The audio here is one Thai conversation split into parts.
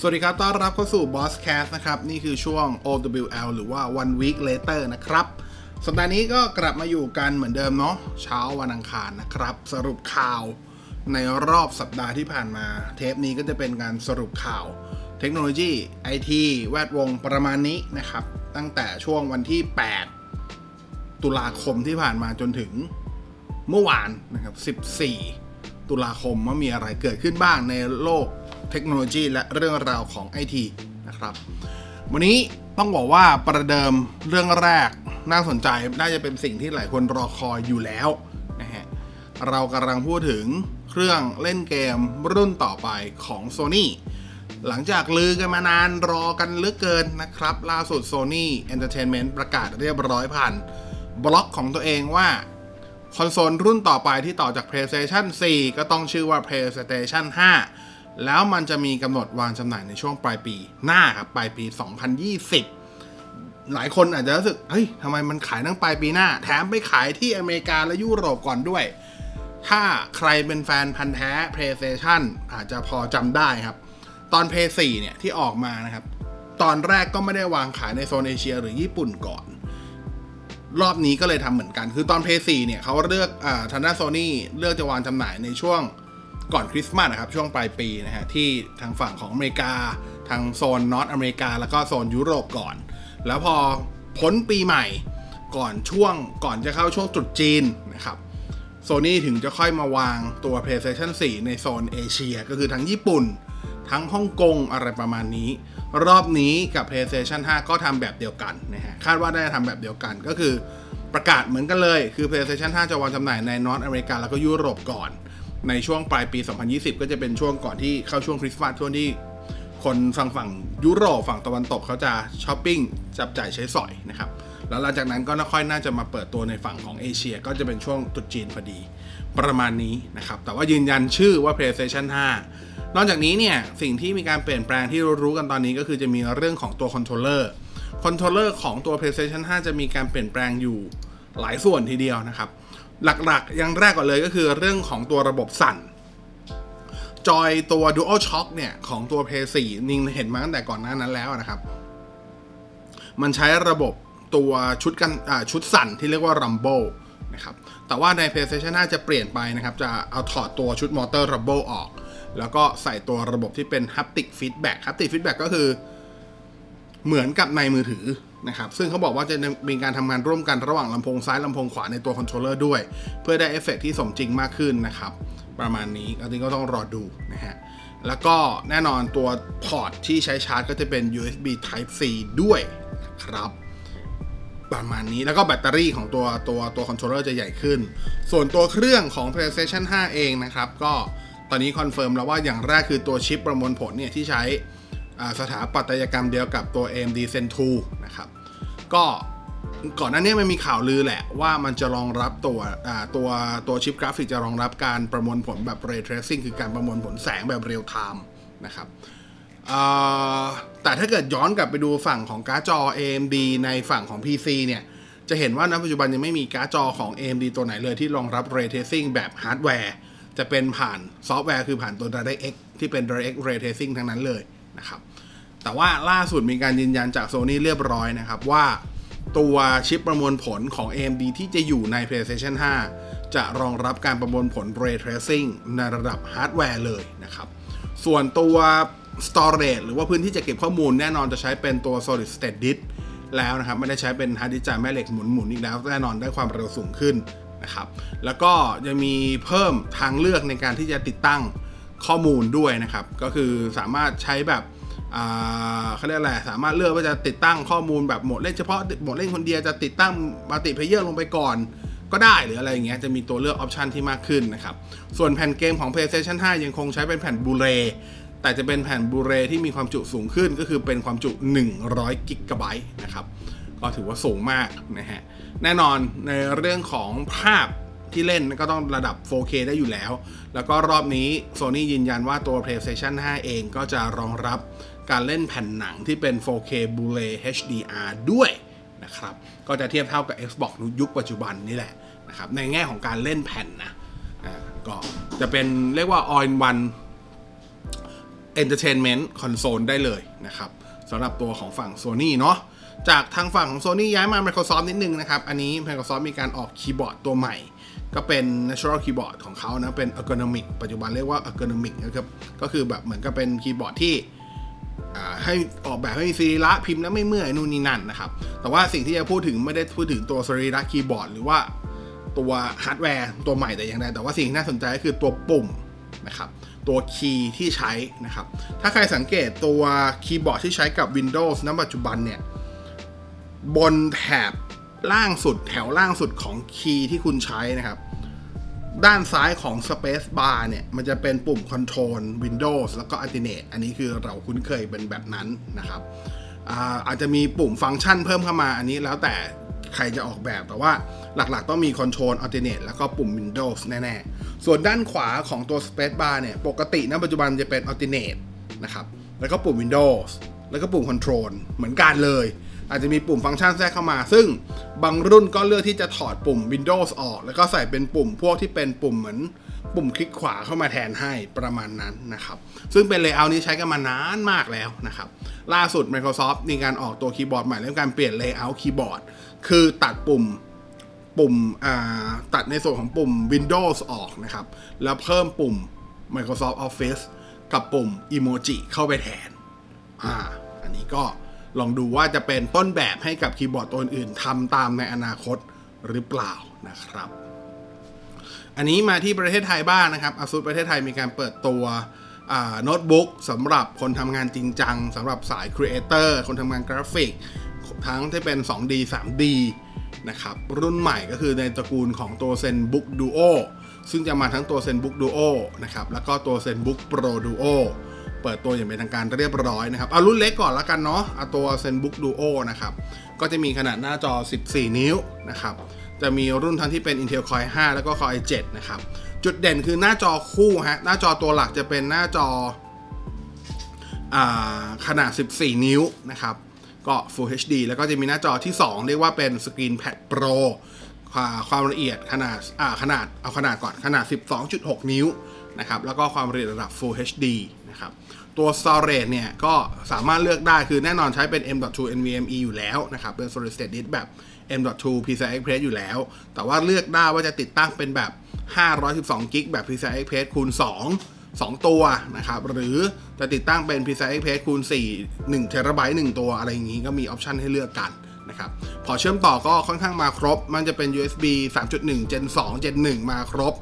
สวัสดีครับ ต้อนรับเข้าสู่ Boss Cast นะครับ นี่คือช่วง OWL หรือว่า One Week Later นะครับ สัปดาห์นี้ก็กลับมาอยู่กันเหมือนเดิมเนาะ เช้าวันอังคารนะครับ สรุปข่าวในรอบสัปดาห์ที่ผ่านมา เทปนี้ก็จะเป็นการสรุปข่าว เทคโนโลยีไอทีแวดวงประมาณนี้นะครับ ตั้งแต่ช่วงวันที่ 8 ตุลาคมที่ผ่านมาจนถึงเมื่อวานนะครับ 14 ตุลาคมว่ามีอะไรเกิดขึ้นบ้างในโลก เทคโนโลยีและเรื่องราวของไอทีนะครับ วันนี้ต้องบอกว่าประเดิมเรื่องแรกน่าสนใจน่าจะเป็นสิ่งที่หลายคนรอคอยอยู่แล้วนะฮะเรากำลังพูดถึงเครื่องเล่นเกมรุ่นต่อไปของ Sony หลังจากลือกันมานานรอกันเลือเกินนะครับ ล่าสุด Sony Entertainment ประกาศเรียบร้อยผ่านบล็อกของตัวเองว่า คอนโซลรุ่นต่อไปที่ต่อจาก PlayStation 4 ก็ต้องชื่อว่า PlayStation 5 แล้วมันจะมีกำหนดวางจำหน่ายในช่วงปลายปีหน้าครับ ปลายปี 2020 หลายคนอาจจะรู้สึก เฮ้ยทำไมมันขายตั้งปลายปีหน้า แถมไปขายที่อเมริกาและยุโรปก่อนด้วย ถ้าใครเป็นแฟนพันธ์แท้ PlayStation อาจจะพอจำได้ครับ ตอน Play 4เนี่ย ที่ออกมานะครับ ตอนแรกก็ไม่ได้วางขายในโซนเอเชียหรือญี่ปุ่นก่อนรอบนี้ก็เลยทำเหมือนกัน คือตอน p 4เนี่ยเขาเลือกอ่าทางด้านโซนี่เลือกจะวางจำหน่ายในช่วง ก่อนคริสต์มาสนะครับช่วงปลายปีนะฮะที่ทางฝั่งของอเมริกา ทางโซนนอตอเมริกา แล้วก็โซนยุโรปก่อน แล้วพอพ้นปีใหม่ก่อนช่วงก่อนจะเข้าช่วงตรุษจีนนะครับโซนี่ถึงจะค่อยมาวางตัว PlayStation 4 ในโซนเอเชีย ก็คือทั้งญี่ปุ่น ทั้งฮ่องกงอะไรประมาณนี้ รอบนี้กับ PlayStation 5 ก็ทำแบบเดียวกันนะฮะคาดว่าได้ทำแบบเดียวกันก็คือประกาศเหมือนกันเลย คือ PlayStation 5 จะวางจำหน่ายในนอตอเมริกาแล้วก็ยุโรปก่อน ในช่วงปลายปี 2020 ก็จะเป็นช่วงก่อนที่เข้าช่วงคริสต์มาสช่วงที่คนฝั่งฝั่งยุโรปฝั่งตะวันตกเขาจะช้อปปิ้งจับจ่ายใช้สอยนะครับแล้วหลังจากนั้นก็ค่อยน่าจะมาเปิดตัวในฝั่งของเอเชีย ก็จะเป็นช่วงตุจีนพอดีประมาณนี้นะครับแต่ว่ายืนยันชื่อว่า PlayStation 5 นอกจากนี้เนี่ยสิ่งที่มีการเปลี่ยนแปลงที่รู้กันตอนนี้ก็คือจะมีเรื่องของตัว controller controller ของตัว PlayStation 5 จะมีการเปลี่ยนแปลงอยู่หลายส่วนทีเดียวนะครับ หลักๆอย่างแรกก่อนเลยก็คือเรื่องของตัวระบบสั่น จอยตัว Dual Shock เนี่ย ของตัว PS4 นี่เห็นมาตั้งแต่ก่อนหน้านั้นแล้วนะครับ มันใช้ระบบตัวชุดกันชุดสั่นที่เรียกว่า Rumble นะครับ แต่ว่าใน PlayStation 5จะเปลี่ยนไปนะครับ จะเอาถอดตัวชุดมอเตอร์ Rumble ออก แล้วก็ใส่ตัวระบบที่เป็น Haptic Feedback Haptic Feedback ก็คือ เหมือนกับในมือถือ นะครับซึ่งเขาบอกว่าจะมีการทำงานร่วมกันระหว่างลำโพงซ้ายลำโพงขวาในตัว controller ด้วย เพื่อได้เอฟเฟกที่สมจริงมากขึ้นนะครับ ประมาณนี้อันนี้ก็ต้องรอดูนะฮะแล้วก็แน่นอนตัว port ที่ใช้ชาร์จก็จะเป็น USB Type C ด้วยครับประมาณนี้แล้วก็แบตเตอรี่ของตัวตัวตัว controller จะใหญ่ขึ้น ส่วนตัวเครื่องของ PlayStation 5 เองนะครับ ก็ตอนนี้ confirm แล้วว่าอย่างแรกคือตัวชิปประมวลผลเนี่ยที่ใช้สถาปัตยกรรมเดียวกับตัว AMD Zen 2 นะครับ ก็ก่อนหน้านี้มันมีข่าวลือแหละว่ามันจะรองรับตัวตัวตัวชิปกราฟิกจะรองรับการประมวลผลแบบ Ray Tracing คือการประมวลผลแสงแบบ real-timeนะครับแต่ถ้าเกิดย้อนกลับไปดูฝั่งของการ์ดจอ AMD ในฝั่งของ PC เนี่ย จะเห็นว่าณปัจจุบันยังไม่มีการ์ดจอของ AMD ตัวไหนเลยที่รองรับ Ray Tracing แบบฮาร์ดแวร์จะเป็นผ่านซอฟต์แวร์คือผ่านตัว DirectX ที่เป็น DirectX Ray Tracing ทั้งนั้นเลยนะครับ แต่ว่าล่าสุดมีการยืนยันจาก Sony เรียบร้อยนะครับว่าตัวชิปประมวลผลของ AMD ที่จะอยู่ใน PlayStation 5 จะรองรับการประมวลผล Ray Tracing ในระดับฮาร์ดแวร์เลยนะครับ ส่วนตัว Storage หรือว่าพื้นที่จะเก็บข้อมูลแน่นอนจะใช้เป็นตัว Solid State Disk แล้วนะครับ ไม่ได้ใช้เป็นฮาร์ดดิสก์จานแม่เหล็กหมุนๆอีกแล้วแน่นอนได้ความเร็วสูงขึ้นนะครับ แล้วก็ยังมีเพิ่มทางเลือกในการที่จะติดตั้งข้อมูลด้วยนะครับ ก็คือสามารถใช้แบบ เขาเรียกอะไรสามารถเลือกว่าจะติดตั้งข้อมูลแบบโหมดเล่นเฉพาะโหมดเล่นคนเดียวจะติดตั้ง multiplayer ลงไปก่อนก็ได้หรืออะไรอย่างเงี้ยจะมีตัวเลือกออปชันที่มากขึ้นนะครับ ส่วนแผ่นเกมของ PlayStation 5 ยังคงใช้เป็นแผ่นบูเรแต่จะเป็นแผ่นบูเรที่มีความจุสูงขึ้นก็คือเป็นความจุ 100กิกะไบต์นะครับ ก็ถือว่าสูงมากนะฮะ แน่นอนในเรื่องของภาพที่เล่นก็ต้องระดับ 4K ได้อยู่แล้ว แล้วก็รอบนี้ Sony ยืนยันว่าตัว PlayStation 5 เองก็จะรองรับ การเล่นแผ่นหนังที่เป็น 4K Blu-ray HDR ด้วยนะครับ ก็จะเทียบเท่ากับ Xbox ยุคปัจจุบันนี่แหละนะครับ ในแง่ของการเล่นแผ่นนะก็จะเป็นเรียกว่า all in one Entertainment Console ได้เลยนะครับสำหรับตัวของฝั่ง Sony เนาะจากทางฝั่งของ Sony ย้ายมา Microsoft นิดนึงนะครับ อันนี้ Microsoft มีการออกคีย์บอร์ดตัวใหม่ ก็เป็น Natural Keyboard ของเขานะ เป็น Ergonomic ปัจจุบันเรียกว่า Ergonomic นะครับ ก็คือแบบเหมือนกับเป็นคีย์บอร์ดที่ ให้ออกแบบให้มีสรีระพิมพ์แล้วไม่เมื่อยนู่นนี่นั่นนะครับ แต่ว่าสิ่งที่จะพูดถึงไม่ได้พูดถึงตัวสรีระคีย์บอร์ด หรือว่าตัวฮาร์ดแวร์ตัวใหม่แต่อย่างใดแต่ว่าสิ่งที่น่าสนใจก็คือตัวปุ่มนะครับตัวคีย์ที่ใช้นะครับ ถ้าใครสังเกตตัวคีย์บอร์ดที่ใช้กับ Windows ณปัจจุบันเนี่ย บนแถบล่างสุดแถวล่างสุดของคีย์ที่คุณใช้นะครับ ด้านซ้ายของ Space Bar เนี่ย มันจะเป็นปุ่ม Control Windows แล้วก็ Alternate อันนี้คือเราคุ้นเคยเป็นแบบนั้นนะครับอาอาจจะมีปุ่มฟังก์ชันเพิ่มเข้ามาอันนี้แล้วแต่ใครจะออกแบบแต่ว่าหลักๆ ต้องมี Control Alternate แล้วก็ปุ่ม Windows แน่ ๆ ส่วนด้านขวาของตัว Space Bar เนี่ย ปกติณปัจจุบันจะเป็น Alternate นะครับ แล้วก็ปุ่ม Windows แล้วก็ปุ่ม Control เหมือนกันเลย อาจจะมีปุ่มฟังก์ชันแทรกเข้ามา ซึ่งบางรุ่นก็เลือกที่จะถอดปุ่ม Windows ออก แล้วก็ใส่เป็นปุ่มพวกที่เป็นปุ่มเหมือนปุ่มคลิกขวาเข้ามาแทนให้ประมาณนั้นนะครับ ซึ่งเป็น layout นี้ใช้กันมานานมากแล้วนะครับ ล่าสุด Microsoft มีการออกตัวคีย์บอร์ดใหม่เรื่องการเปลี่ยน layout คีย์บอร์ด คือตัดปุ่มปุ่มตัดในส่วนของปุ่ม Windows ออกนะครับ แล้วเพิ่มปุ่ม Microsoft Office กับปุ่ม Emoji เข้าไปแทน อ่า อันนี้ก็ ลองดูว่าจะเป็นต้นแบบให้กับคีย์บอร์ดตัวอื่นทำตามในอนาคตหรือเปล่านะครับ อันนี้มาที่ประเทศไทยบ้างนะครับ ASUS ประเทศไทยมีการเปิดตัวโน้ตบุ๊กสำหรับคนทำงานจริงจังสำหรับสายครีเอเตอร์คนทำงานกราฟิก ทั้งที่เป็น 2D 3D นะครับรุ่นใหม่ก็คือในตระกูลของตัว ZenBook Duo ซึ่งจะมาทั้งตัว ZenBook Duo นะครับแล้วก็ตัว ZenBook Pro Duo เปิดตัวอย่างเป็นทางการเรียบร้อยนะครับ เอารุ่นเล็กก่อนล้วกันเนาะเอาตัว ZenBook Duo นะครับ ก็จะมีขนาดหน้าจอ 14 นิ้วนะครับ จะมีรุ่นทั้งที่เป็น Intel Core i5 แล้วก็ Core i7 นะครับ จุดเด่นคือหน้าจอคู่ฮะ หน้าจอตัวหลักจะเป็นหน้าจอาขนาด 14 นิ้วนะครับ ก็ Full HD แล้วก็จะมีหน้าจอที่ 2 เรียกว่าเป็น Screen Pad Pro ความละเอียดขนาดขนาดเอาขนาดก่อนขนาด 12.6 นิ้วนะครับ แล้วก็ความละเอียดระดับ Full HD นะครับ ตัว storage เนี่ย ก็สามารถเลือกได้คือแน่นอนใช้เป็น M.2 NVMe อยู่แล้วนะครับ เป็น solid state disk แบบ M.2 PCI Express อยู่แล้ว แต่ว่าเลือกได้ว่าจะติดตั้งเป็นแบบ 512 กิกแบบ PCI Express คูณ 2 2 ตัวนะครับ หรือจะติดตั้งเป็น PCI Express คูณ 4 1 t b 1 ตัวอะไรอย่างนี้ก็มีออปชันให้เลือกกันนะครับพอเชื่อมต่อก็ค่อนข้างมาครบ มันจะเป็น USB 3.1 Gen 2 Gen 1 มาครบ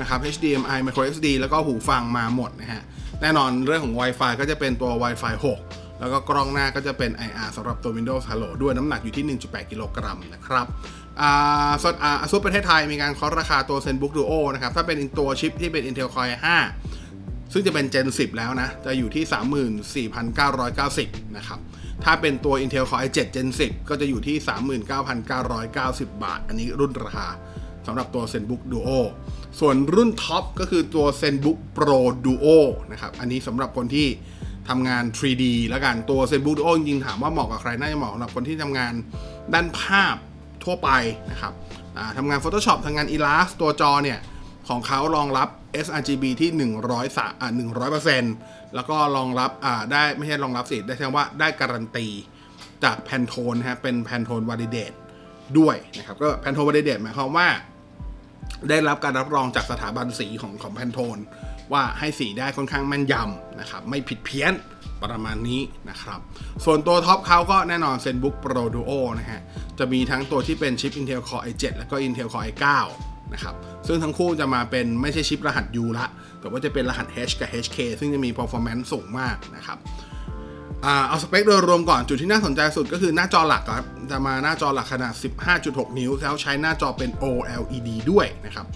นะครับ HDMI Micro SD แล้วก็หูฟังมาหมดนะฮะ แน่นอนเรื่องของ Wi-Fi ก็จะเป็นตัว Wi-Fi 6 แล้วก็กล้องหน้าก็จะเป็น IR สำหรับตัว Windows Hello ด้วยน้ำหนักอยู่ที่ 1.8 กิโลกรัมนะครับอส่วนอ่าซุปประเทศไทยมีการเคาะราคาตัว ZenBook Duo นะครับ ถ้าเป็นตัวชิปที่เป็น Intel Core i5 ซึ่งจะเป็น Gen 10 แล้วนะ จะอยู่ที่ 34,990 นะครับ ถ้าเป็นตัว Intel Core i7 Gen 10 ก็จะอยู่ที่ 39,990 บาท อันนี้รุ่นราคาสำหรับตัว ZenBook Duo ส่วนรุ่นท็อปก็คือตัว ZenBook Pro Duo นะครับ อันนี้สำหรับคนที่ทำงาน 3D แล้วกัน ตัว ZenBook Duo จริงๆถามว่าเหมาะกับใคร น่าจะเหมาะสำหรับคนที่ทำงานด้านภาพทั่วไปนะครับทำงาน Photoshop ทำงาน Illustrator ตัวจอเนี่ย ของเขารองรับ sRGB ที่ 100สอ่า100%แล้วก็รองรับอ่าได้ไม่ใช่รองรับสิ ได้ใช้ว่าได้การันตีจาก Pantone นะฮะ เป็นแพนโทนว a ลิเดตด้วยนะครับ ก็ Pantone Validated หมายความว่า ได้รับการรับรองจากสถาบันสีของของ Pantone ว่าให้สีได้ค่อนข้างแม่นยำนะครับ ไม่ผิดเพี้ยนประมาณนี้นะครับ ส่วนตัว top เขาก็แน่นอน ZenBook Pro Duo นะฮะ จะมีทั้งตัวที่เป็นชิป Intel Core i7 แล้วก็ Intel Core i9 นะครับ ซึ่งทั้งคู่จะมาเป็นไม่ใช่ชิปรหัส U ละ แต่ว่าจะเป็นรหัส H กับ HK ซึ่งจะมี performance สูงมากนะครับ เอาสเปคโดยรวมก่อนจุดที่น่าสนใจสุดก็คือหน้าจอหลักครับ จะมาหน้าจอหลักขนาด 15.6 นิ้ว แล้วใช้หน้าจอเป็น OLED ด้วยนะครับ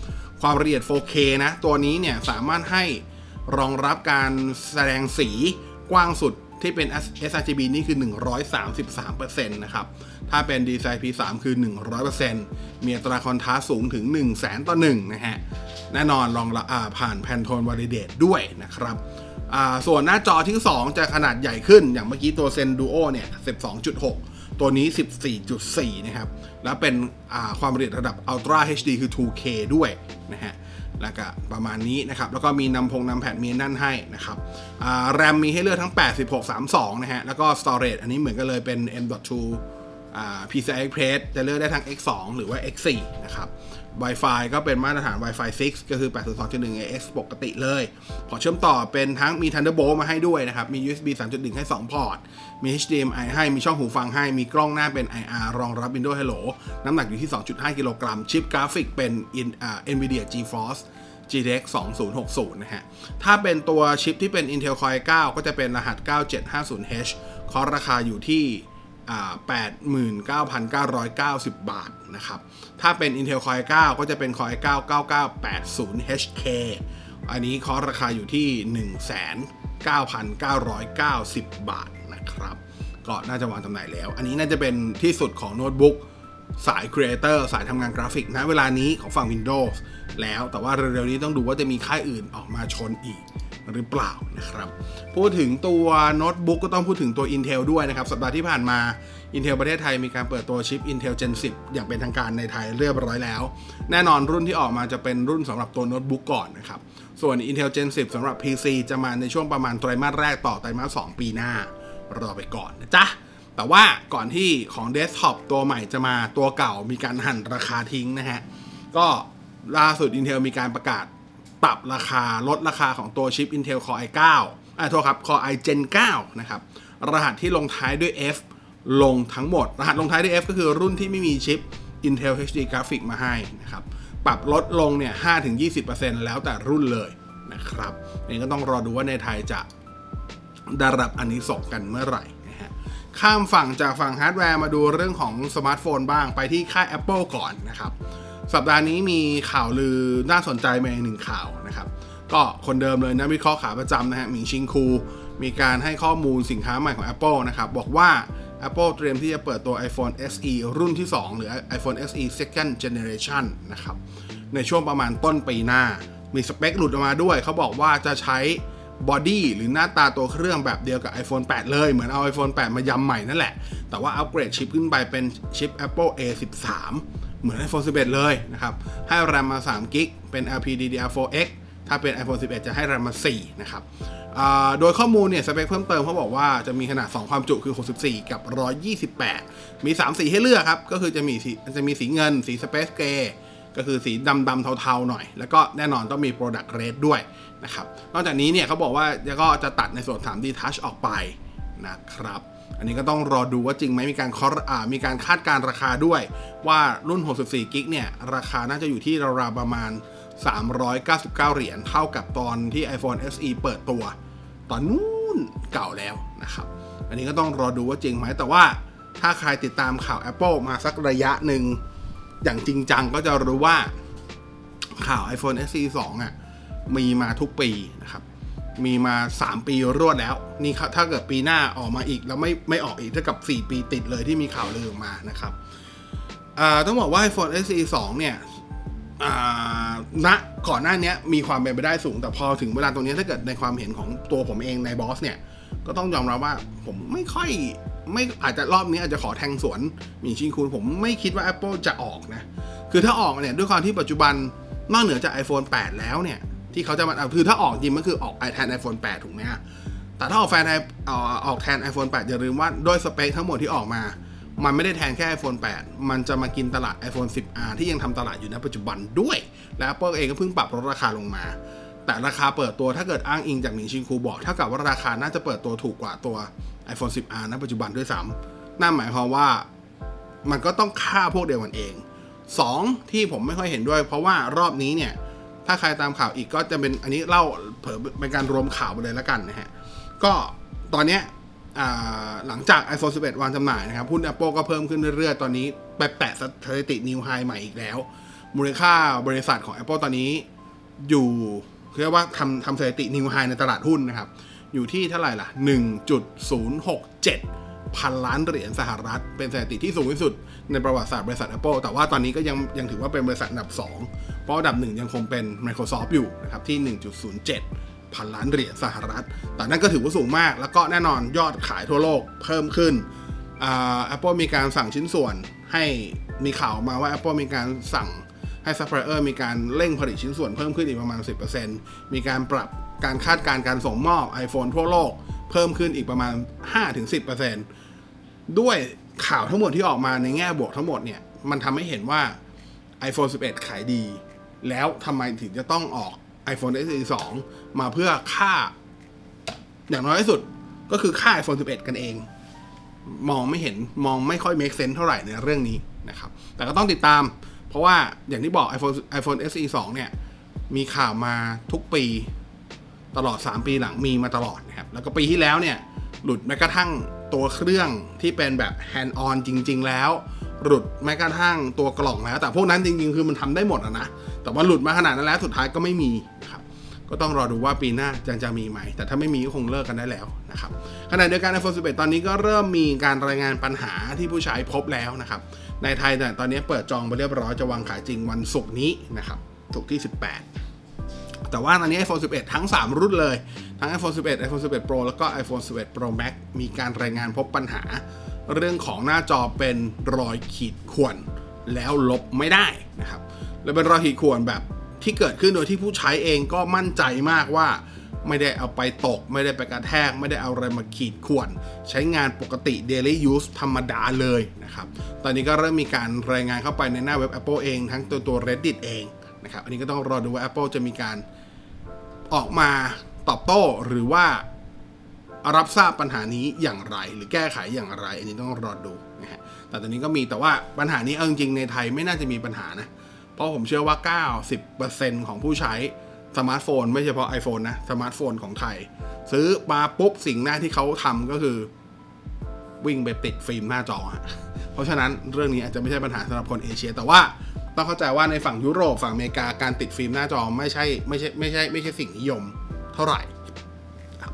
ความละเอียด 4K นะ ตัวนี้เนี่ยสามารถให้รองรับการแสดงสีกว้างสุดที่เป็น sRGB นี่คือ 133%นะครับ ถ้าเป็น DCI P3 คือ 100%มีอัตราคอนทราสสูงถึง 1 0 0 0 0 0ต่อ1นะฮะ แน่นอนรองรับผ่านแพนโทนว a ลิเดตด้วยนะครับ ส่วนหน้าจอที่ 2 จะขนาดใหญ่ขึ้นอย่างเมื่อกี้ตัว Zen Duo เนี่ย 12.6 ตัวนี้ 14.4 นะครับ แล้วเป็นความละเอียดระดับ Ultra HD คือ 2K ด้วยนะฮะแล้วก็ประมาณนี้นะครับ แล้วก็มีนำพงนำแผ่นมีนั่นให้นะครับแรมมีให้เลือกทั้ง 86 32 นะฮะ แล้วก็ storage อันนี้เหมือนกันเลยเป็น M.2 PCI Express จะเลือกได้ทั้ง X2 หรือว่า X4 นะครับ Wi-Fi ก็เป็นมาตรฐาน Wi-Fi 6 ก็คือ 802.11 ax ปกติเลย พอเชื่อมต่อเป็นทั้งมี Thunderbolt มาให้ด้วยนะครับ มี USB 3.1 ให้ 2 พอร์ต มี HDMI ให้ มีช่องหูฟังให้ มีกล้องหน้าเป็น IR รองรับ Windows Hello น้ำหนักอยู่ที่ 2.5 กิโลกรัม ชิปกราฟิกเป็น in, uh, NVIDIA GeForce GTX 2060 นะฮะ ถ้าเป็นตัวชิปที่เป็น Intel Core i9 ก็จะเป็นรหัส 9750H เคาะราคาอยู่ที่ 89,990 บาทนะครับ ถ้าเป็น Intel Core i9 ก็จะเป็น Core i9 9980HK อันนี้เคาะราคาอยู่ที่ 19,990 บาทนะครับ ก็น่าจะวางจำหน่ายแล้ว อันนี้น่าจะเป็นที่สุดของโน้ตบุ๊กสาย creator สายทำงานกราฟิกนะเวลานี้ของฝั่ง Windows แล้วแต่ว่าเร็วๆนี้ต้องดูว่าจะมีค่ายอื่นออกมาชนอีก หรือเปล่านะครับ พูดถึงตัวโน้ตบุ๊กก็ต้องพูดถึงตัว Intel ด้วยนะครับ สัปดาห์ที่ผ่านมา Intel ประเทศไทยมีการเปิดตัวชิป Intel Gen 10 อย่างเป็นทางการในไทยเรียบร้อยแล้ว แน่นอนรุ่นที่ออกมาจะเป็นรุ่นสำหรับตัวโน้ตบุ๊กก่อนนะครับ ส่วน Intel Gen 10สำหรับ PC จะมาในช่วงประมาณไตรมาสแรกต่อไตรมาส2ปีหน้ารอไปก่อนนะจ๊ะแต่ว่าก่อนที่ของเดสก์ท็อปตัวใหม่จะมาตัวเก่ามีการหั่นราคาทิ้งนะฮะก็ล่าสุด Intel มีการประกาศ ปรับราคาลดราคาของตัวชิป Intel Core i9 อ่าโทษครับ Core i Gen 9 นะครับ รหัสที่ลงท้ายด้วย F ลงทั้งหมด รหัสลงท้ายด้วย F ก็คือรุ่นที่ไม่มีชิป Intel HD Graphic มาให้นะครับ ปรับลดลงเนี่ย 5-20%แล้วแต่รุ่นเลยนะครับนี่ก็ต้องรอดูว่าในไทยจะได้รับอานิสงส์กันเมื่อไหร่นะฮะ ข้ามฝั่งจากฝั่งฮาร์ดแวร์มาดูเรื่องของสมาร์ทโฟนบ้างไปที่ค่าย Apple ก่อนนะครับ สัปดาห์นี้มีข่าวลือน่าสนใจมาอีกหนึ่งข่าวนะครับ ก็คนเดิมเลยนักวิเคราะห์ขาประจำนะฮะ Ming-Chi Kuo มีการให้ข้อมูลสินค้าใหม่ของ Apple นะครับ บอกว่า Apple เตรียมที่จะเปิดตัว iPhone SE รุ่นที่ 2 หรือ iPhone SE Second Generation นะครับ ในช่วงประมาณต้นปีหน้า มีสเปคหลุดออกมาด้วย เขาบอกว่าจะใช้ body หรือหน้าตาตัวเครื่องแบบเดียวกับ iPhone 8 เลย เหมือนเอา iPhone 8 มายำใหม่นั่นแหละ แต่ว่าอัปเกรดชิปขึ้นไปเป็นชิป Apple A13 เหมือน iPhone 11 เลยนะครับ ให้ RAM มา 3 กิกเป็น LPDDR4X ถ้าเป็น iPhone 11 จะให้ RAM มา 4 นะครับโดยข้อมูลเนี่ยสเปคเพิ่มเติมเขาบอกว่าจะมีขนาด 2 ความจุคือ 64 กับ 128 มี 3 สีให้เลือกครับ ก็คือจะมีสีจะมีสีเงิน สี Space Gray ก็คือสีดำดำๆเทาๆหน่อย แล้วก็แน่นอนต้องมี Product Red ด้วยนะครับ นอกจากนี้เนี่ยเขาบอกว่าก็จะตัดในส่วน 3D Touch ออกไปนะครับ อันนี้ก็ต้องรอดูว่าจริงไหมมีการคอร์อ่ามีการคาดการราคาด้วย ว่ารุ่น 64 กิกเนี่ย ราคาน่าจะอยู่ที่ราวๆประมาณ 399 เหรียญเท่ากับตอนที่ iPhone SE เปิดตัว ตอนนู้นเก่าแล้วนะครับ อันนี้ก็ต้องรอดูว่าจริงไหมแต่ว่าถ้าใครติดตามข่าว Apple มาสักระยะหนึ่งอย่างจริงจังก็จะรู้ว่าข่าว iPhone SE 2อะมีมาทุกปีนะครับ มีมา 3 ปีรวดแล้ว นี่ถ้าเกิดปีหน้าออกมาอีก แล้วไม่ไม่ออกอีกเท่ากับ 4 ปีติดเลยที่มีข่าวลือออกมานะครับต้องบอกว่า iPhone SE 2 เนี่ยณก่อนหน้านี้มีความเป็นไปได้สูง แต่พอถึงเวลาตรงนี้ถ้าเกิดในความเห็นของตัวผมเองในบอสเนี่ย ก็ต้องยอมรับว่าผมไม่ค่อยไม่อาจจะรอบนี้อาจจะขอแทงสวนมีชิงคูณผมไม่คิดว่า Apple จะออกนะ คือถ้าออกเนี่ยด้วยความที่ปัจจุบันนอกเหนือจาก iPhone 8 แล้วเนี่ย ที่เขาจะมาคือถ้าออกจริงมันคือออกแทน iPhone 8 ถูกไหมฮะแต่ถ้าออกแฟนเอออกแทน iPhone 8 อย่าลืมว่าด้วยสเปคทั้งหมดที่ออกมา มันไม่ได้แทนแค่ iPhone 8 มันจะมากินตลาด iPhone 10R ที่ยังทำตลาดอยู่ในปัจจุบันด้วย และ Apple เองก็เพิ่งปรับลดราคาลงมา แต่ราคาเปิดตัวถ้าเกิดอ้างอิงจากหมิงชิงคูบอกเท่ากับว่าราคาน่าจะเปิดตัวถูกกว่าตัว iPhone 10R ณปัจจุบันด้วยซ้ำนั่นหมายความว่ามันก็ต้องค่าพวกเดียวกันเอง 2 ที่ผมไม่ค่อยเห็นด้วย เพราะว่ารอบนี้เนี่ย ถ้าใครตามข่าวอีกก็จะเป็นอันนี้เล่าเผยเป็นการรวมข่าวไปเลยแล้วกันนะฮะ ก็ตอนเนี้ยหลังจาก iPhone 11 วางจำหน่ายนะครับหุ้น Apple ก็เพิ่มขึ้นเรื่อยๆ ตอนนี้ไปแตะสถิตินิวไฮใหม่อีกแล้ว มูลค่าบริษัทของ Apple ตอนนี้อยู่เรียกว่าทำทำสถิตินิวไฮในตลาดหุ้นนะครับ อยู่ที่เท่าไหร่ล่ะ 1.067 พันล้านเหรียญสหรัฐ เป็นสถิติที่สูงที่สุดในประวัติศาสตร์บริษัท Apple แต่ว่าตอนนี้ก็ยังยังถือว่าเป็นบริษัทอันดับ 2 เพราะอันดับ1ยังคงเป็น Microsoft อยู่นะครับที่ 1.07 พันล้านเหรียญสหรัฐ แต่นั่นก็ถือว่าสูงมาก แล้วก็แน่นอนยอดขายทั่วโลกเพิ่มขึ้น Apple มีการสั่งชิ้นส่วนให้มีข่าวมาว่า Apple มีการสั่งให้ซัพพลายเออร์มีการเร่งผลิตชิ้นส่วนเพิ่มขึ้นอีกประมาณ 10%มีการปรับการคาดการณ์การส่งมอบ iPhone ทั่วโลกเพิ่มขึ้นอีกประมาณ 5-10%ด้วยข่าวทั้งหมดที่ออกมาในแง่บวกทั้งหมดเนี่ย มันทำให้เห็นว่า iPhone 11 ขายดี แล้วทำไมถึงจะต้องออก iPhone SE 2 มาเพื่อค่า อย่างน้อยที่สุดก็คือค่า iPhone 11 กันเอง มองไม่เห็นมองไม่ค่อย make sense เท่าไหร่ในเรื่องนี้นะครับ แต่ก็ต้องติดตาม เพราะว่าอย่างที่บอก iPhone iPhone SE 2 เนี่ย มีข่าวมาทุกปีตลอด 3 ปีหลังมีมาตลอดนะครับ แล้วก็ปีที่แล้วเนี่ย หลุดแม้กระทั่งตัวเครื่องที่เป็นแบบ hand on จริง ๆ แล้ว หลุดแม้กระทั่งตัวกล่องแล้ว แต่พวกนั้นจริง ๆ คือมันทำได้หมดอะนะ แต่ว่าหลุดมาขนาดนั้นแล้วสุดท้ายก็ไม่มีนะครับก็ต้องรอดูว่าปีหน้าจะจะมีไหม แต่ถ้าไม่มีก็คงเลิกกันได้แล้วนะครับขณะเดียวกัน iPhone 11 ตอนนี้ก็เริ่มมีการรายงานปัญหาที่ผู้ใช้พบแล้วนะครับ ในไทยแต่ตอนนี้เปิดจองไปเรียบร้อยจะวางขายจริงวันศุกร์นี้นะครับศุกร์ที่ 18 แต่ว่าตอนนี้ iPhone 11 ทั้ง 3 รุ่นเลย ทั้ง iPhone 11 iPhone 11 Pro แล้วก็ iPhone 11 Pro Max มีการรายงานพบปัญหา เรื่องของหน้าจอเป็นรอยขีดข่วนแล้วลบไม่ได้นะครับ และเป็นรอยขีดข่วนแบบที่เกิดขึ้นโดยที่ผู้ใช้เองก็มั่นใจมากว่า ไม่ได้เอาไปตก ไม่ได้ไปกระแทก ไม่ได้เอาอะไรมาขีดข่วน ใช้งานปกติ daily use ธรรมดาเลยนะครับ ตอนนี้ก็เริ่มมีการรายงานเข้าไปในหน้าเว็บ Apple เอง ทั้งตัวตัว Reddit เองนะครับ อันนี้ก็ต้องรอดูว่า Apple จะมีการออกมาตอบโต้หรือว่ารับทราบปัญหานี้อย่างไร หรือแก้ไขอย่างไร อันนี้ต้องรอดูนะฮะแต่ตอนนี้ก็มีแต่ว่าปัญหานี้เอาจริงในไทยไม่น่าจะมีปัญหานะ เพราะผมเชื่อว่า 90%ของผู้ใช้สมาร์ทโฟน ไม่เฉพาะ iPhone นะ สมาร์ทโฟนของไทย ซื้อมาปุ๊บสิ่งแรกที่เขาทำก็คือ วิ่งไปติดฟิล์มหน้าจอฮะเพราะฉะนั้นเรื่องนี้อาจจะไม่ใช่ปัญหาสำหรับคนเอเชีย แต่ว่าต้องเข้าใจว่าในฝั่งยุโรปฝั่งอเมริกาการติดฟิล์มหน้าจอไม่ใช่ไม่ใช่ไม่ใช่ไม่ใช่สิ่งนิยมเท่าไหร่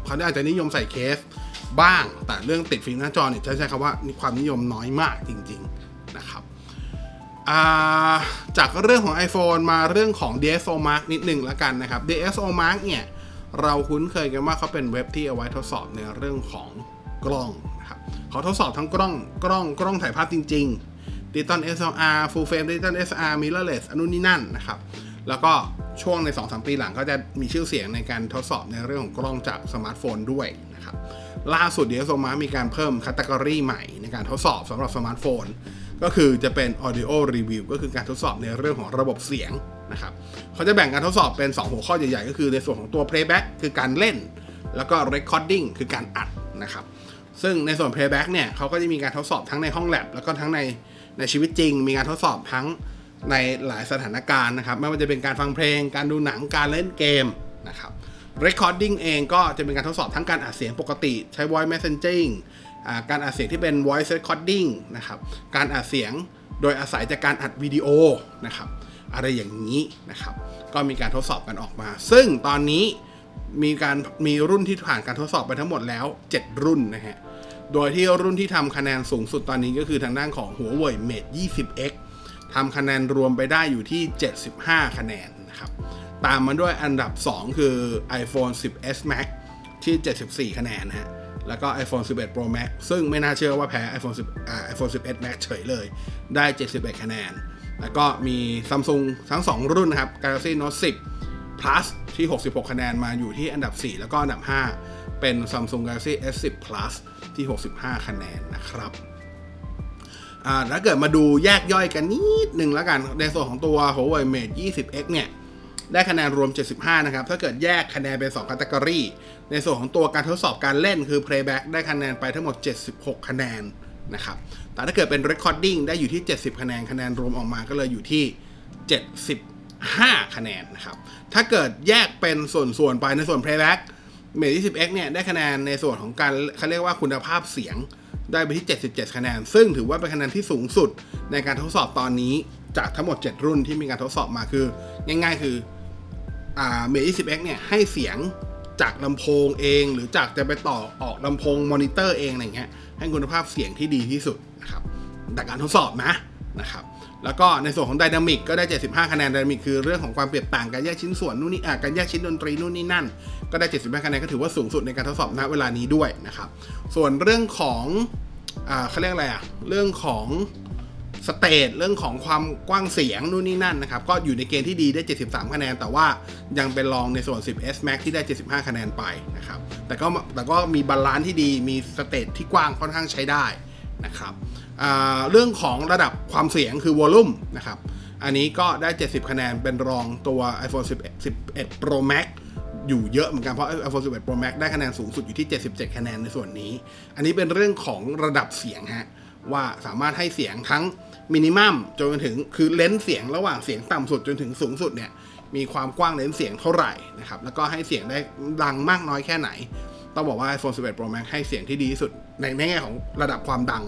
เขาอาจจะนิยมใส่เคสบ้าง แต่เรื่องติดฟิล์มหน้าจอเนี่ยใช้คำว่าความนิยมน้อยมากจริง ๆ นะครับ จากเรื่องของ iPhone มาเรื่องของ DxO Mark นิดหนึ่งแล้วกันนะครับ DxO Mark เนี่ยเราคุ้นเคยกันว่าเขาเป็นเว็บที่เอาไว้ทดสอบในเรื่องของกล้องนะครับเขาทดสอบทั้งกล้องกล้องกล้องถ่ายภาพจริงๆ Digital SLR Full Frame Digital SLR Mirrorless นู่นนี่นั่นนะครับ แล้วก็ช่วงใน 2-3 ปีหลังก็จะมีชื่อเสียงในการทดสอบในเรื่องของกล้องจากสมาร์ทโฟนด้วยนะครับล่าสุด DxOMark มีการเพิ่ม category ใหม่ในการทดสอบสำหรับสมาร์ทโฟน ก็คือจะเป็น audio review ก็คือการทดสอบในเรื่องของระบบเสียงนะครับเขาจะแบ่งการทดสอบเป็น 2 หัวข้อใหญ่ๆ ก็คือในส่วนของตัว playback คือการเล่น แล้วก็ recording คือการอัดนะครับซึ่งในส่วน playback เนี่ยเขาก็จะมีการทดสอบทั้งในห้องแลบแล้วก็ทั้งในในชีวิตจริง มีการทดสอบทั้งในหลายสถานการณ์นะครับ ไม่ว่าจะเป็นการฟังเพลง การดูหนังการเล่นเกมนะครับ Recording เองก็จะเป็นการทดสอบทั้งการอัดเสียงปกติใช้ voice messaging การอัดเสียงที่เป็น voice recording นะครับ การอัดเสียงโดยอาศัยจากการอัดวิดีโอนะครับ อะไรอย่างนี้นะครับ ก็มีการทดสอบกันออกมา ซึ่งตอนนี้มีการมีรุ่นที่ผ่านการทดสอบไปทั้งหมดแล้ว 7 รุ่นนะฮะ โดยที่รุ่นที่ทำคะแนนสูงสุดตอนนี้ก็คือทางด้านของหัวเว่ย Mate 20X ทำคะแนนรวมไปได้อยู่ที่ 75 คะแนนนะครับ ตามมาด้วยอันดับ 2 คือ iPhone 10s Max ที่ 74 คะแนนนะฮะ แล้วก็ iPhone 11 Pro Max ซึ่งไม่น่าเชื่อว่าแพ้ iPhone 10อ่า iPhone 11 Max เฉยเลย ได้ 71 คะแนน แล้วก็มี Samsung ทั้ง 2 รุ่นนะครับ Galaxy Note 10 Plus ที่ 66 คะแนนมาอยู่ที่อันดับ 4 แล้วก็อันดับ 5 เป็น Samsung Galaxy S10 Plus ที่ 65 คะแนนนะครับถ้าเกิดมาดูแยกย่อยกันนิดหนึ่งแล้วกัน ในส่วนของตัว Huawei Mate 20X เนี่ย ได้คะแนนรวม 75 นะครับ ถ้าเกิดแยกคะแนนเป็น 2คัตกรีในส่วนของตัวการทดสอบการเล่นคือ Playback ได้คะแนนไปทั้งหมด 76 คะแนนนะครับ แต่ถ้าเกิดเป็น Recording ได้อยู่ที่ 70 คะแนน คะแนนรวมออกมาก็เลยอยู่ที่ 75 คะแนนนะครับ ถ้าเกิดแยกเป็นส่วนๆไปในส่วน Playback Mate 20X เนี่ยได้คะแนนในส่วนของการเขาเรียกว่าคุณภาพเสียงได้ไปที่ 77 คะแนน ซึ่งถือว่าเป็นคะแนนที่สูงสุดในการทดสอบตอนนี้จากทั้งหมด 7 รุ่นที่มีการทดสอบมาคือ ง่ายๆ คือ อ่าเมย์ 20x เนี่ยให้เสียงจากลำโพงเอง หรือจากจะไปต่อออกลำโพงมอนิเตอร์เองอะไรเงี้ยให้คุณภาพเสียงที่ดีที่สุดนะครับแต่การทดสอบนะนะครับแล้วก็ในส่วนของไดนามิกก็ได้ 75 คะแนนไดนามิกคือเรื่องของความเปรียบต่างการแยกชิ้นส่วนนู่นนี่อ่าการแยกชิ้นดนตรีนู่นนี่นั่น ก็ได้ 75 คะแนนก็ถือว่าสูงสุดในการทดสอบณเวลานี้ด้วยนะครับ ส่วนเรื่องของอ่าเขาเรียกอะไรอะเรื่องของ stage เรื่องของความกว้างเสียงนู่นนี่นั่นนะครับ ก็อยู่ในเกณฑ์ที่ดีได้ 73 คะแนน แต่ว่ายังเป็นรองในส่วน 10 S Max ที่ได้ 75 คะแนนไปนะครับ แต่ก็แต่ก็มี balance ที่ดีมี stage ที่กว้างค่อนข้างใช้ได้นะครับเรื่องของระดับความเสียงคือ volume นะครับ อันนี้ก็ได้ 70 คะแนนเป็นรองตัว iPhone 11 11 Pro Max อยู่เยอะเหมือนกันเพราะ iPhone 11 Pro Max ได้คะแนนสูงสุดอยู่ที่ 77 คะแนนในส่วนนี้ อันนี้เป็นเรื่องของระดับเสียงฮะ ว่าสามารถให้เสียงทั้งมินิมัมจนถึงคือเลนส์เสียงระหว่างเสียงต่ำสุดจนถึงสูงสุดเนี่ยมีความกว้างเลนส์เสียงเท่าไหร่นะครับแล้วก็ให้เสียงได้ดังมากน้อยแค่ไหน ต้องบอกว่า iPhone 11 Pro Max ให้เสียงที่ดีที่สุด ในแง่ของระดับความดัง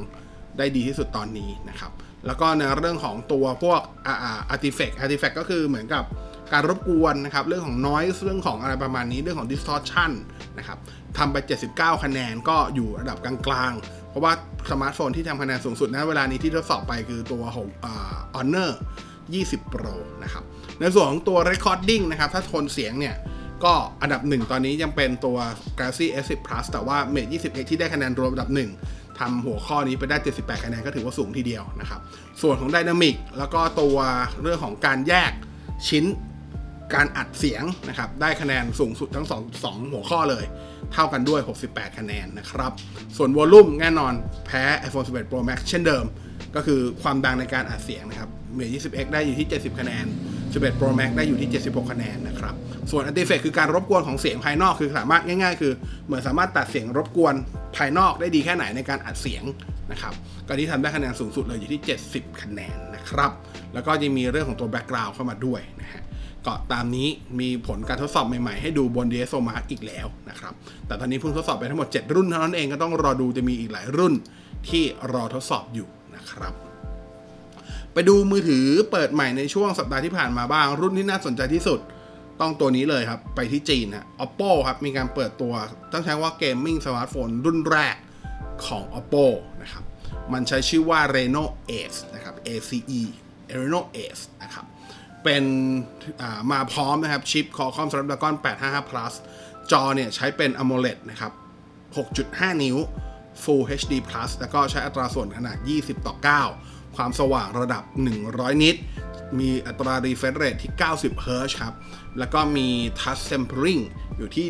ได้ดีที่สุดตอนนี้นะครับ แล้วก็ในเรื่องของตัวพวกartifact artifact ก็คือเหมือนกับการรบกวนนะครับ เรื่องของ noise เรื่องของอะไรประมาณนี้เรื่องของ distortion นะครับทำไป 79 คะแนนก็อยู่ระดับกลางๆ เพราะว่า สมาร์ทโฟนที่ทำคะแนนสูงสุดนะเวลานี้ที่ทดสอบไปคือตัวของ Honor 20 Pro นะครับ ในส่วนของตัว recording นะครับ ถ้าทนเสียงเนี่ย ก็อันดับหนึ่งตอนนี้ยังเป็นตัว Galaxy S10 Plus แต่ว่า Mate 20X ที่ได้คะแนนรวมอันดับหนึ่งทำหัวข้อนี้ไปได้ 78 คะแนนก็ถือว่าสูงทีเดียวนะครับ ส่วนของ Dynamic แล้วก็ตัวเรื่องของการแยกชิ้น การอัดเสียงนะครับได้คะแนนสูงสุดทั้ง2 2หัวข้อเลย เท่ากันด้วย 68 คะแนนนะครับ ส่วนวอลลุ่มแน่นอนแพ้ iPhone 11 Pro Max เช่นเดิม ก็คือความดังในการอัดเสียงนะครับเมย์ 20X ได้อยู่ที่ 70 คะแนน 11 Pro Max ได้อยู่ที่ 76 คะแนนนะครับ ส่วนอันติเฟกคือการรบกวนของเสียงภายนอกคือสามารถง่ายๆ คือเหมือนสามารถตัดเสียงรบกวนภายนอกได้ดีแค่ไหนในการอัดเสียงนะครับก็ที่ทำได้คะแนนสูงสุดเลยอยู่ที่ 70 คะแนนนะครับ แล้วก็ยังมีเรื่องของตัวแบ็กกราวด์เข้ามาด้วยนะฮะ ก็ตามนี้มีผลการทดสอบใหม่ๆ ให้ดูบน DSO Mark อีกแล้วนะครับ แต่ตอนนี้เพิ่งทดสอบไปทั้งหมด 7 รุ่นเท่านั้นเองก็ต้องรอดูจะมีอีกหลายรุ่นที่รอทดสอบอยู่นะครับ ไปดูมือถือเปิดใหม่ในช่วงสัปดาห์ที่ผ่านมาบ้าง รุ่นที่น่าสนใจที่สุด ต้องตัวนี้เลยครับ ไปที่จีนฮะ Oppo ครับ มีการเปิดตัว ต้องใช้ว่า gaming สมาร์ทโฟนรุ่นแรกของ Oppo นะครับ มันใช้ชื่อว่า Reno Ace นะครับ ACE Reno Ace นะครับ เป็นมาพร้อมนะครับชิป Qualcomm Snapdragon 855 Plus จอเนี่ยใช้เป็น AMOLED นะครับ 6.5 นิ้ว Full HD Plus แล้วก็ใช้อัตราส่วนขนาด 20 ต่อ 9 ความสว่างระดับ 100 nit มีอัตรา refresh rate ที่ 90 Hz ครับ แล้วก็มี touch sampling อยู่ที่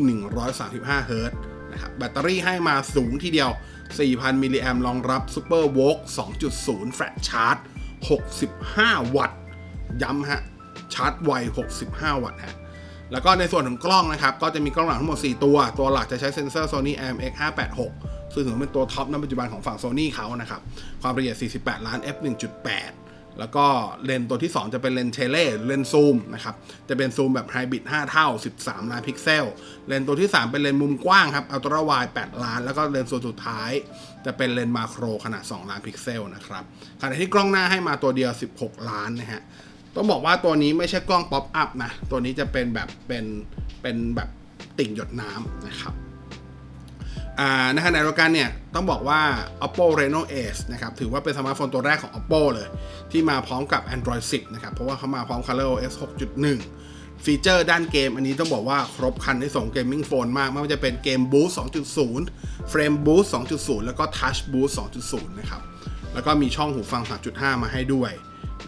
135 Hz นะครับแบตเตอรี่ให้มาสูงทีเดียว 4,000 มิลลิแอมรองรับ Super v o l t 2.0 Flash Charge 65 วัตต์ ย้ำฮะ ชาร์จไว 65 วัตต์ฮะแล้วก็ในส่วนของกล้องนะครับ ก็จะมีกล้องหลังทั้งหมด 4 ตัว ตัวหลักจะใช้เซ็นเซอร์ Sony IMX 586ซึ่งถือเป็นตัวท็อปในปัจจุบันของฝั่ง Sony เขานะครับ ความละเอียด 48 ล้าน f 1.8 แล้วก็เลนส์ตัวที่ 2 จะเป็นเลนส์ tele เลนส์ซูมนะครับ จะเป็นซูมแบบไฮบริด5 เท่า 13 ล้านพิกเซล เลนส์ตัวที่ 3 เป็นเลนส์มุมกว้างครับ ultrawide 8ล้าน แล้วก็เลนส์ตัวสุดท้าย จะเป็นเลนส์ macro ขนาด 2 ล้านพิกเซลนะครับ ขณะที่กล้องหน้าให้มาตัวเดียว 16 ล้านนะฮะ ต้องบอกว่าตัวนี้ไม่ใช่กล้อง pop-up นะ ตัวนี้จะเป็นแบบเป็นเป็นแบบติ่งหยดน้ำนะครับในขณะเดียวกันเนี่ย ต้องบอกว่า Oppo Reno Ace นะครับ ถือว่าเป็นสมาร์ทโฟนตัวแรกของ Oppo เลย ที่มาพร้อมกับ Android 10 นะครับ เพราะว่าเขามาพร้อม ColorOS 6.1 ฟีเจอร์ด้านเกม อันนี้ต้องบอกว่าครบครันในทรง gaming phone มาก ไม่ว่าจะเป็นเกม Boost 2.0 Frame Boost 2.0 แล้วก็ Touch Boost 2.0 นะครับ แล้วก็มีช่องหูฟัง 3.5 มาให้ด้วย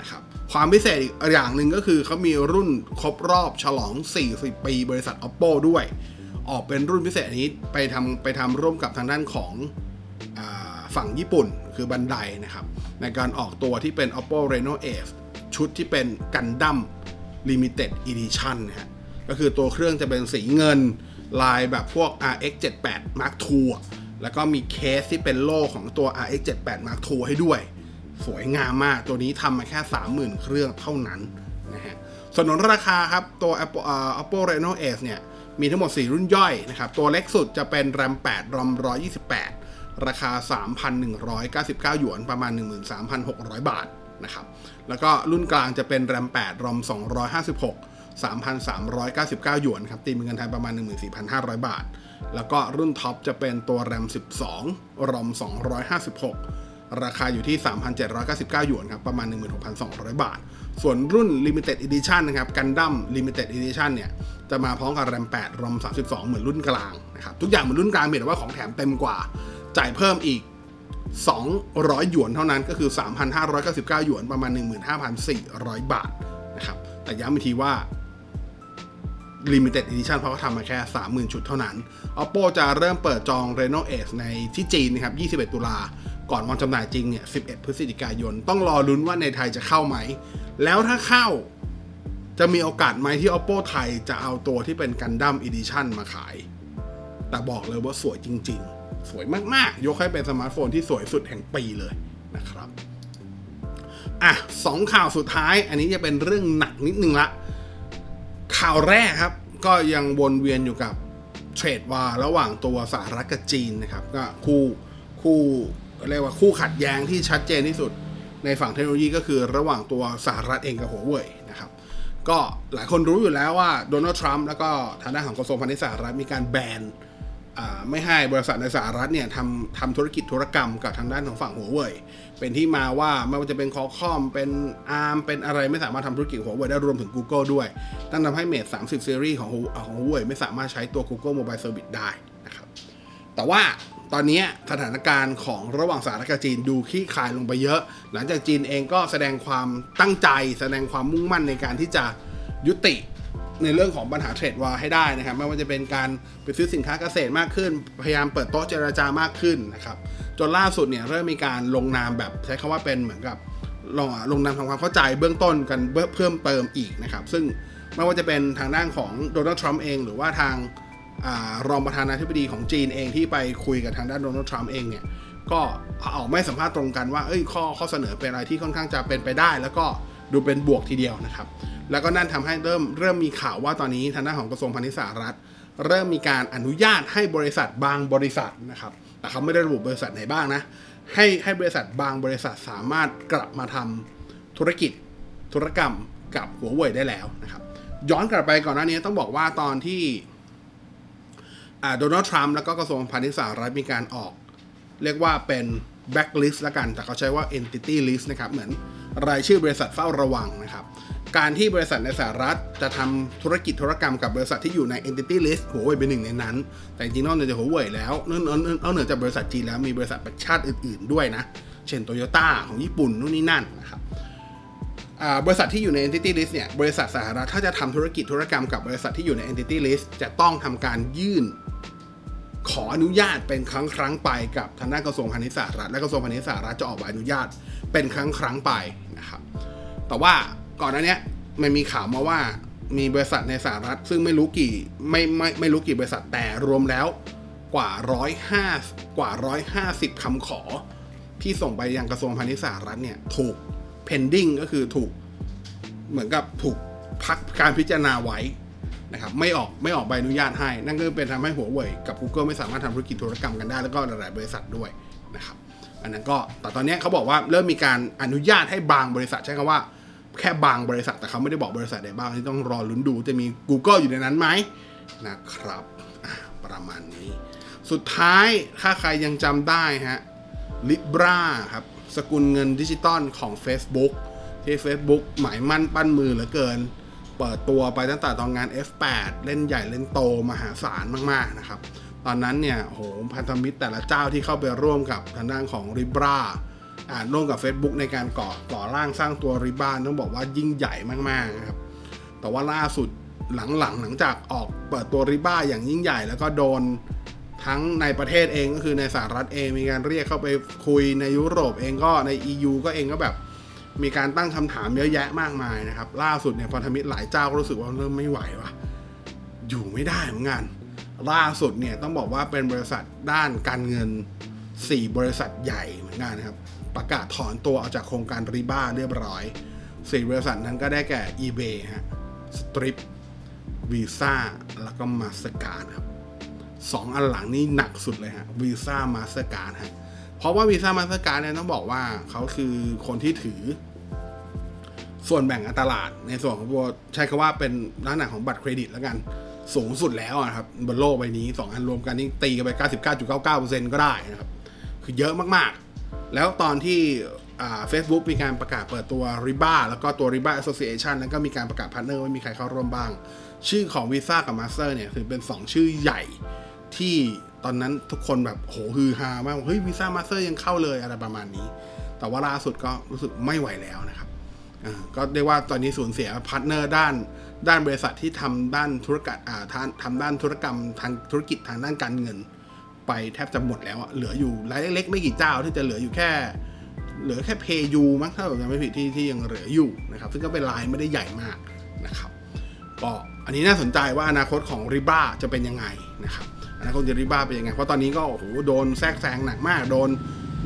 นะครับ ความพิเศษอีกอย่างหนึ่งก็คือเขามีรุ่นครบรอบฉลอง 40 ปีบริษัท Oppo ด้วย ออกเป็นรุ่นพิเศษนี้ไปทำไปทำร่วมกับทางด้านของอฝั่งญี่ปุ่นคือบันไดนะครับ ในการออกตัวที่เป็น Oppo Reno Ace ชุดที่เป็นกันดั้ม Limited Edition นะฮะก็คือตัวเครื่องจะเป็นสีเงินลายแบบพวก RX 78 Mark II แล้วก็มีเคสที่เป็นโล่ของตัว RX 78 Mark II ให้ด้วย สวยงามมากตัวนี้ทำมาแค่ 30,000 เครื่องเท่านั้นนะฮะส่วนราคาครับตัว Apple, uh, Oppo Reno S เนี่ยมีทั้งหมด 4 รุ่นย่อยนะครับ ตัวเล็กสุดจะเป็น RAM 8 ROM 128 ราคา 3,199 หยวนประมาณ 13,600 บาทนะครับแล้วก็รุ่นกลางจะเป็น RAM 8 ROM 256 3,399 หยวนครับตีเป็นเงินไทยประมาณ 14,500 บาท แล้วก็รุ่นท็อปจะเป็นตัว RAM 12 ROM 256 ราคาอยู่ที่ 3,799 หยวนครับ ประมาณ 16,200 บาท ส่วนรุ่น Limited Edition นะครับกันดั้ม Limited Edition เนี่ย จะมาพร้อมกับ RAM 8 ROM 32 เหมือนรุ่นกลางนะครับ ทุกอย่างเหมือนรุ่นกลางเพียงแต่ว่าของแถมเต็มกว่า จ่ายเพิ่มอีก 200 หยวนเท่านั้นก็คือ 3,599 หยวน ประมาณ 15,400 บาทนะครับ แต่ย้ำอีกทีว่า Limited Edition เพราะเขาทำมาแค่ 30,000 ชุดเท่านั้น Oppo จะเริ่มเปิดจอง Reno Ace ในที่จีนนะครับ 21 ตุลา ก่อนวันจำหน่ายจริงเนี่ย 11 พฤศจิกายน ต้องรอลุ้นว่าในไทยจะเข้าไหม แล้วถ้าเข้าจะมีโอกาสไหมที่ Oppo ไทยจะเอาตัวที่เป็น Gundam Edition มาขาย แต่บอกเลยว่าสวยจริง ๆ สวยมาก ๆ ยกให้เป็นสมาร์ทโฟนที่สวยสุดแห่งปีเลยนะครับ อะสองข่าวสุดท้าย อันนี้จะเป็นเรื่องหนักนิดนึงละ ข่าวแรกครับ ก็ยังวนเวียนอยู่กับเทรดวาระหว่างตัวสหรัฐกับจีนนะครับ ก็คู่คู่ เรียกว่าคู่ขัดแย้งที่ชัดเจนที่สุดในฝั่งเทคโนโลยีก็คือระหว่างตัวสหรัฐเองกับหัวเว่ยนะครับ ก็หลายคนรู้อยู่แล้วว่าโดนัลด์ทรัมป์แล้วก็ทางด้านของกระทรวงพาณิชย์สหรัฐมีการแบนไม่ให้บริษัทในสหรัฐเนี่ยทำทำธุรกิจธุรกรรมกับทางด้านของฝั่งหัวเว่ยเป็นที่มาว่าไม่ว่าจะเป็นคอคอมเป็นอาร์มเป็นอะไรไม่สามารถทำธุรกิจหัวเว่ยได้รวมถึง Google ด้วยนั่นทำให้ Mate 30 Series ของของหัวเว่ยไม่สามารถใช้ตัว Google Mobile Service ได้นะครับแต่ว่า ตอนนี้สถานการณ์ของระหว่างสหรัฐกับจีนดูคลี่คายลงไปเยอะ หลังจากจีนเองก็แสดงความตั้งใจ แสดงความมุ่งมั่นในการที่จะยุติในเรื่องของปัญหาเทรดวาร์ให้ได้นะครับ ไม่ว่าจะเป็นการไปซื้อสินค้าเกษตรมากขึ้น พยายามเปิดโต๊ะเจรจามากขึ้นนะครับ จนล่าสุดเนี่ยเริ่มมีการลงนามแบบใช้คำว่าเป็นเหมือนกับลงลงนามทำความเข้าใจเบื้องต้นกันเพิ่มเติมอีกนะครับ ซึ่งไม่ว่าจะเป็นทางด้านของโดนัลด์ทรัมป์เอง หรือว่าทาง รองประธานาธิบดีของจีนเองที่ไปคุยกับทางด้านโดนัลด์ทรัมป์เองเนี่ยก็ออกไม่สัมภาษณ์ตรงกันว่าเอ้ยข้อข้อเสนอเป็นอะไรที่ค่อนข้างจะเป็นไปได้ แล้วก็ดูเป็นบวกทีเดียวนะครับ แล้วก็นั่นทำให้เริ่มเริ่มมีข่าวว่าตอนนี้ทางด้านของกระทรวงพาณิชย์สหรัฐ เริ่มมีการอนุญาตให้บริษัทบางบริษัทนะครับ แต่เขาไม่ได้ระบุบริษัทไหนบ้างนะให้ให้บริษัทบางบริษัทสามารถกลับมาทำธุรกิจธุรกรรมกับหัวเว่ยได้แล้วนะครับ ย้อนกลับไปก่อนหน้านี้ต้องบอกว่าตอนที่ โดนัลด์ทรัมป์แล้วก็กระทรวงพาณิชย์สหรัฐมีการออก เรียกว่าเป็น blacklist ละกัน แต่เขาใช้ว่า entity list นะครับ เหมือนรายชื่อบริษัทเฝ้าระวังนะครับ การที่บริษัทในสหรัฐจะทำธุรกิจธุรกรรมกับบริษัทที่อยู่ใน entity list หัวเว่ยเป็นหนึ่งในนั้น แต่จริงๆนอกเหนือจากหัวเว่ยแล้วนอกเหนือจากบริษัทจีนแล้วมีบริษัทประชาติอื่น ๆ ด้วยนะ เช่นโตโยต้าของญี่ปุ่นนู่นนี่นั่นนะครับ บริษัทที่อยู่ใน entity list เนี่ย บริษัทสหรัฐถ้าจะทำธุรกิจธุรกรรมกับบริษัทที่อยู่ใน entity list จะต้องทำการยื่น ขออนุญาตเป็นครั้งครั้งไปกับทางด้านกระทรวงพาณิชย์สหรัฐ และกระทรวงพาณิชย์สหรัฐจะออกใบอนุญาตเป็นครั้งครั้งไปนะครับ แต่ว่าก่อนหน้านี้มันมีข่าวมาว่ามีบริษัทในสหรัฐ ซึ่งไม่รู้กี่ไม่ไม่ไม่รู้กี่บริษัทแต่รวมแล้วกว่าร้อยห้ากว่าร้อยห้าสิบคำขอ ที่ส่งไปยังกระทรวงพาณิชย์สหรัฐเนี่ยถูก pending ก็คือถูกเหมือนกับถูกพักการพิจารณาไว้นะครับไม่ออกไม่ออกใบอนุญาตให้ นั่นก็เป็นทำให้หัวเว่ยกับ Google ไม่สามารถทำธุรกิจธุรกรรมกันได้ แล้วก็หลาย ๆ บริษัทด้วยนะครับอันนั้นก็แต่ตอนนี้เขาบอกว่าเริ่มมีการอนุญาตให้บางบริษัทใช้คำว่าแค่บางบริษัทแต่เขาไม่ได้บอกบริษัทใดบ้างที่ต้องรอลุ้นดูจะมี Google อยู่ในนั้นไหมนะครับประมาณนี้ สุดท้ายถ้าใครยังจำได้ฮะ Libra ครับ สกุลเงินดิจิตอลของ Facebook ที่ Facebook หมายมั่นปั้นมือเหลือเกิน เปิดตัวไปตั้งแต่ตอนงาน F8 เล่นใหญ่เล่นโตมหาศาลมากๆนะครับ ตอนนั้นเนี่ยโหพันธมิตรแต่ละเจ้าที่เข้าไปร่วมกับทางด้านของ Libra อ่าร่วมกับ Facebook ในการก่อก่อร่างสร้างตัว Libra ต้องบอกว่ายิ่งใหญ่มากๆนะครับ แต่ว่าล่าสุดหลังๆหลังจากออกเปิดตัว Libra อย่างยิ่งใหญ่ แล้วก็โดน ทั้งในประเทศเองก็คือในสหรัฐเองมีการเรียกเข้าไปคุยในยุโรปเองก็ใน EU ก็เองก็แบบมีการตั้งคำถามเยอะแยะมากมายนะครับ ล่าสุดเนี่ยพันธมิตรหลายเจ้าก็รู้สึกว่าเริ่มไม่ไหวว่ะอยู่ไม่ได้เหมือนกันล่าสุดเนี่ยต้องบอกว่าเป็นบริษัทด้านการเงิน 4 บริษัทใหญ่เหมือนกันนะครับ ประกาศถอนตัวออกจากโครงการ Libra เรียบร้อย 4 บริษัทนั้นก็ได้แก่ eBay ฮะ Stripe Visa แล้วก็ Mastercard ครับ สองอันหลังนี่หนักสุดเลยฮะวีซ่ามาสเตอร์การ์ดฮะเพราะว่าวีซ่ามาสเตอร์การ์ดเนี่ยต้องบอกว่าเขาคือคนที่ถือ ส่วนแบ่งการตลาดในส่วนของตัวใช้คำว่าเป็นลักษณะของบัตรเครดิตแล้วกันสูงสุดแล้วนะครับบนโลกใบนี้ 2 อันรวมกันนี่ตีกันไป 99.99%ก็ได้นะครับ คือเยอะมากๆ แล้วตอนที่เฟซบุ๊กมีการประกาศเปิดตัว r i b a แล้วก็ตัว r i b a Association แล้วก็มีการประกาศ partner ว่ามีใครเข้าร่วมบ้าง ชื่อของ Visa กับ Master เนี่ยคือเป็น 2 ชื่อใหญ่ ที่ตอนนั้นทุกคนแบบโหฮือฮามากเฮ้ยวีซ่ามาสเตอร์ยังเข้าเลยอะไรประมาณนี้ แต่ว่าล่าสุดก็รู้สึกไม่ไหวแล้วนะครับก็เรียกว่าตอนนี้สูญเสีย partner ด้านด้านบริษัทที่ทำด้านธุรกิจอ่าทำด้านธุรกรรมทางธุรกิจทางด้านการเงิน ไปแทบจะหมดแล้วเหลืออยู่รายเล็กๆไม่กี่เจ้าที่จะเหลืออยู่แค่ เหลือแค่ PayU มั้งถ้าผมจำไม่ผิดที่ที่ยังเหลืออยู่นะครับ ซึ่งก็เป็นรายไม่ได้ใหญ่มากนะครับก็อันนี้น่าสนใจว่าอนาคตของ Libra จะเป็นยังไงนะครับ อนาคตของ Libra เป็นยังไง เพราะตอนนี้ก็โอ้โหโดนแทรกแซงหนักมาก โดน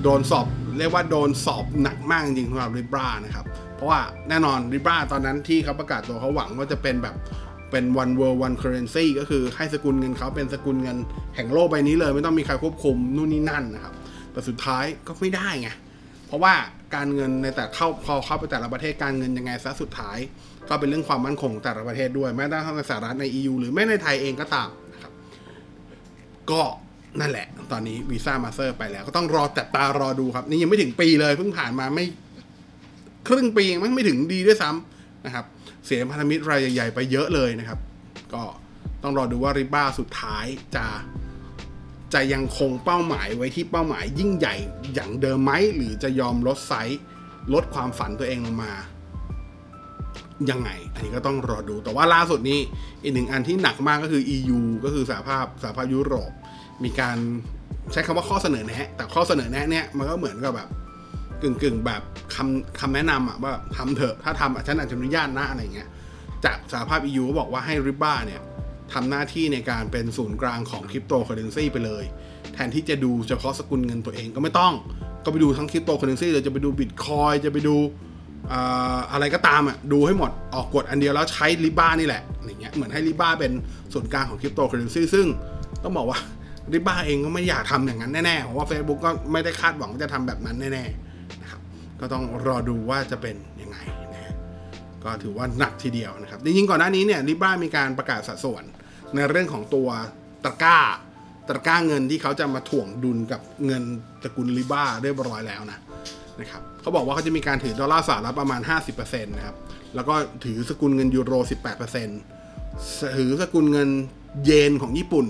โดนสอบ เรียกว่าโดนสอบหนักมากจริงๆสำหรับริบ้านะครับ เพราะว่าแน่นอนริบ้าตอนนั้นที่เขาประกาศตัวเขาหวังว่าจะเป็นแบบเป็น one world one currency ก็คือให้สกุลเงินเขาเป็นสกุลเงินแห่งโลกใบนี้เลย ไม่ต้องมีใครควบคุมนู่นนี่นั่นนะครับ แต่สุดท้ายก็ไม่ได้ไง เพราะว่าการเงินในแต่เข้าพอเข้าไปแต่ละประเทศการเงินยังไงซะสุดท้าย ก็เป็นเรื่องความมั่นคงแต่ละประเทศด้วยแม้แต่ทั้งในสหรัฐใน EU หรือแม้ในไทยเองก็ตาม ก็นั่นแหละ ตอนนี้วีซ่ามาสเตอร์ไปแล้ว ก็ต้องรอจับตารอดูครับ นี่ยังไม่ถึงปีเลยเพิ่งผ่านมาไม่ ครึ่งปียังไม่ถึงดีด้วยซ้ำนะครับ เสียพันธมิตรรายใหญ่ ๆ ไปเยอะเลยนะครับ ก็ต้องรอดูว่า Libra สุดท้ายจะจะยังคงเป้าหมายไว้ที่เป้าหมายยิ่งใหญ่อย่างเดิมไหมหรือจะยอมลดไซส์ลดความฝันตัวเองลงมา ยังไง อันนี้ก็ต้องรอดู แต่ว่าล่าสุดนี้อีกหนึ่งอันที่หนักมากก็คือ EU ก็คือสหภาพสหภาพยุโรป มีการใช้คำว่าข้อเสนอแนะแต่ข้อเสนอแนะเนี่ยมันก็เหมือนกับแบบกึ่งกึ่งแบบคำคำแนะนำอะว่าทำเถอะถ้าทำฉันอาจจะอนุญาตนะอะไรเงี้ยจากสหภาพ EU ก็บอกว่าให้ Libra เนี่ยทำหน้าที่ในการเป็นศูนย์กลางของคริปโตเคอเรนซีไปเลย แทนที่จะดูเฉพาะสกุลเงินตัวเองก็ไม่ต้อง ก็ไปดูทั้งคริปโตเคอเรนซีเลยจะไปดูบิตคอยน์จะไปดู อะไรก็ตามอะดูให้หมดออกกฎอันเดียวแล้วใช้ริบ้านี่แหละอย่างเงี้ยเหมือนให้ริบ้าเป็นศูนกลางของคริปโตเคอเรนซีซึ่งต้องบอกว่าริบ้าเองก็ไม่อยากทำอย่างนั้นแน่ๆเพราะว่า Facebook ก็ไม่ได้คาดหวังว่าจะทำแบบนั้นแน่ๆนะครับก็ต้องรอดูว่าจะเป็นยังไงนะฮะก็ถือว่าหนักทีเดียวนะครับจริงๆก่อนหน้านี้เนี่ยริบ้ามีการประกาศสัดส่วนในเรื่องของตัวตะก้าตะก้าเงินที่เขาจะมาถ่วงดุลกับเงินตระกูล Libra เรียบร้อยแล้วนะนะครับ เขาบอกว่าเขาจะมีการถือดอลลาร์สหรัฐประมาณ 50%นะครับ แล้วก็ถือสกุลเงินยูโร 18%ถือสกุลเงินเยนของญี่ปุ่น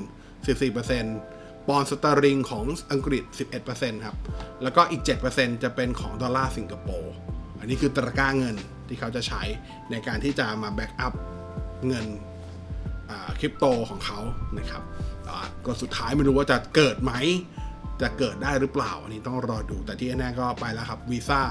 14%ปอนด์สเตอร์ลิงของอังกฤษ 11%ครับ แล้วก็อีก 7%จะเป็นของดอลลาร์สิงคโปร์ อันนี้คือตะกร้าเงินที่เขาจะใช้ในการที่จะมา backup เงินคริปโตของเขานะครับก็สุดท้ายไม่รู้ว่าจะเกิดไหม จะเกิดได้หรือเปล่า อันนี้ต้องรอดูแต่ที่แน่ๆก็ไปแล้วครับวีซ่า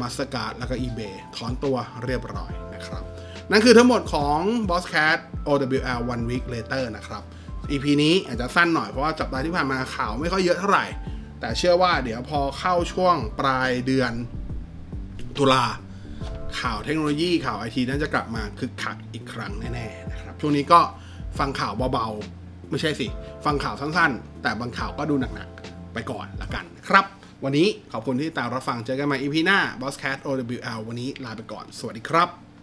มาสการ์ดแล้วก็ eBay ถอนตัวเรียบร้อยนะครับ นั่นคือทั้งหมดของ Boss Cat OWL One Week Later นะครับ EP นี้อาจจะสั้นหน่อยเพราะว่าจับตาที่ผ่านมาข่าวไม่ค่อยเยอะเท่าไหร่ แต่เชื่อว่าเดี๋ยวพอเข้าช่วงปลายเดือนตุลาข่าวเทคโนโลยีข่าวไอทีน่าจะกลับมาคึกคักอีกครั้งแน่ๆนะครับช่วงนี้ก็ฟังข่าวเบาๆ ไม่ใช่สิ ฟังข่าวสั้นๆ แต่บางข่าวก็ดูหนักๆ ไปก่อนละกันครับ วันนี้ขอบคุณที่ตามรับฟังเจอกันใหม่ EP หน้า Boss Cat OWL วันนี้ลาไปก่อน สวัสดีครับ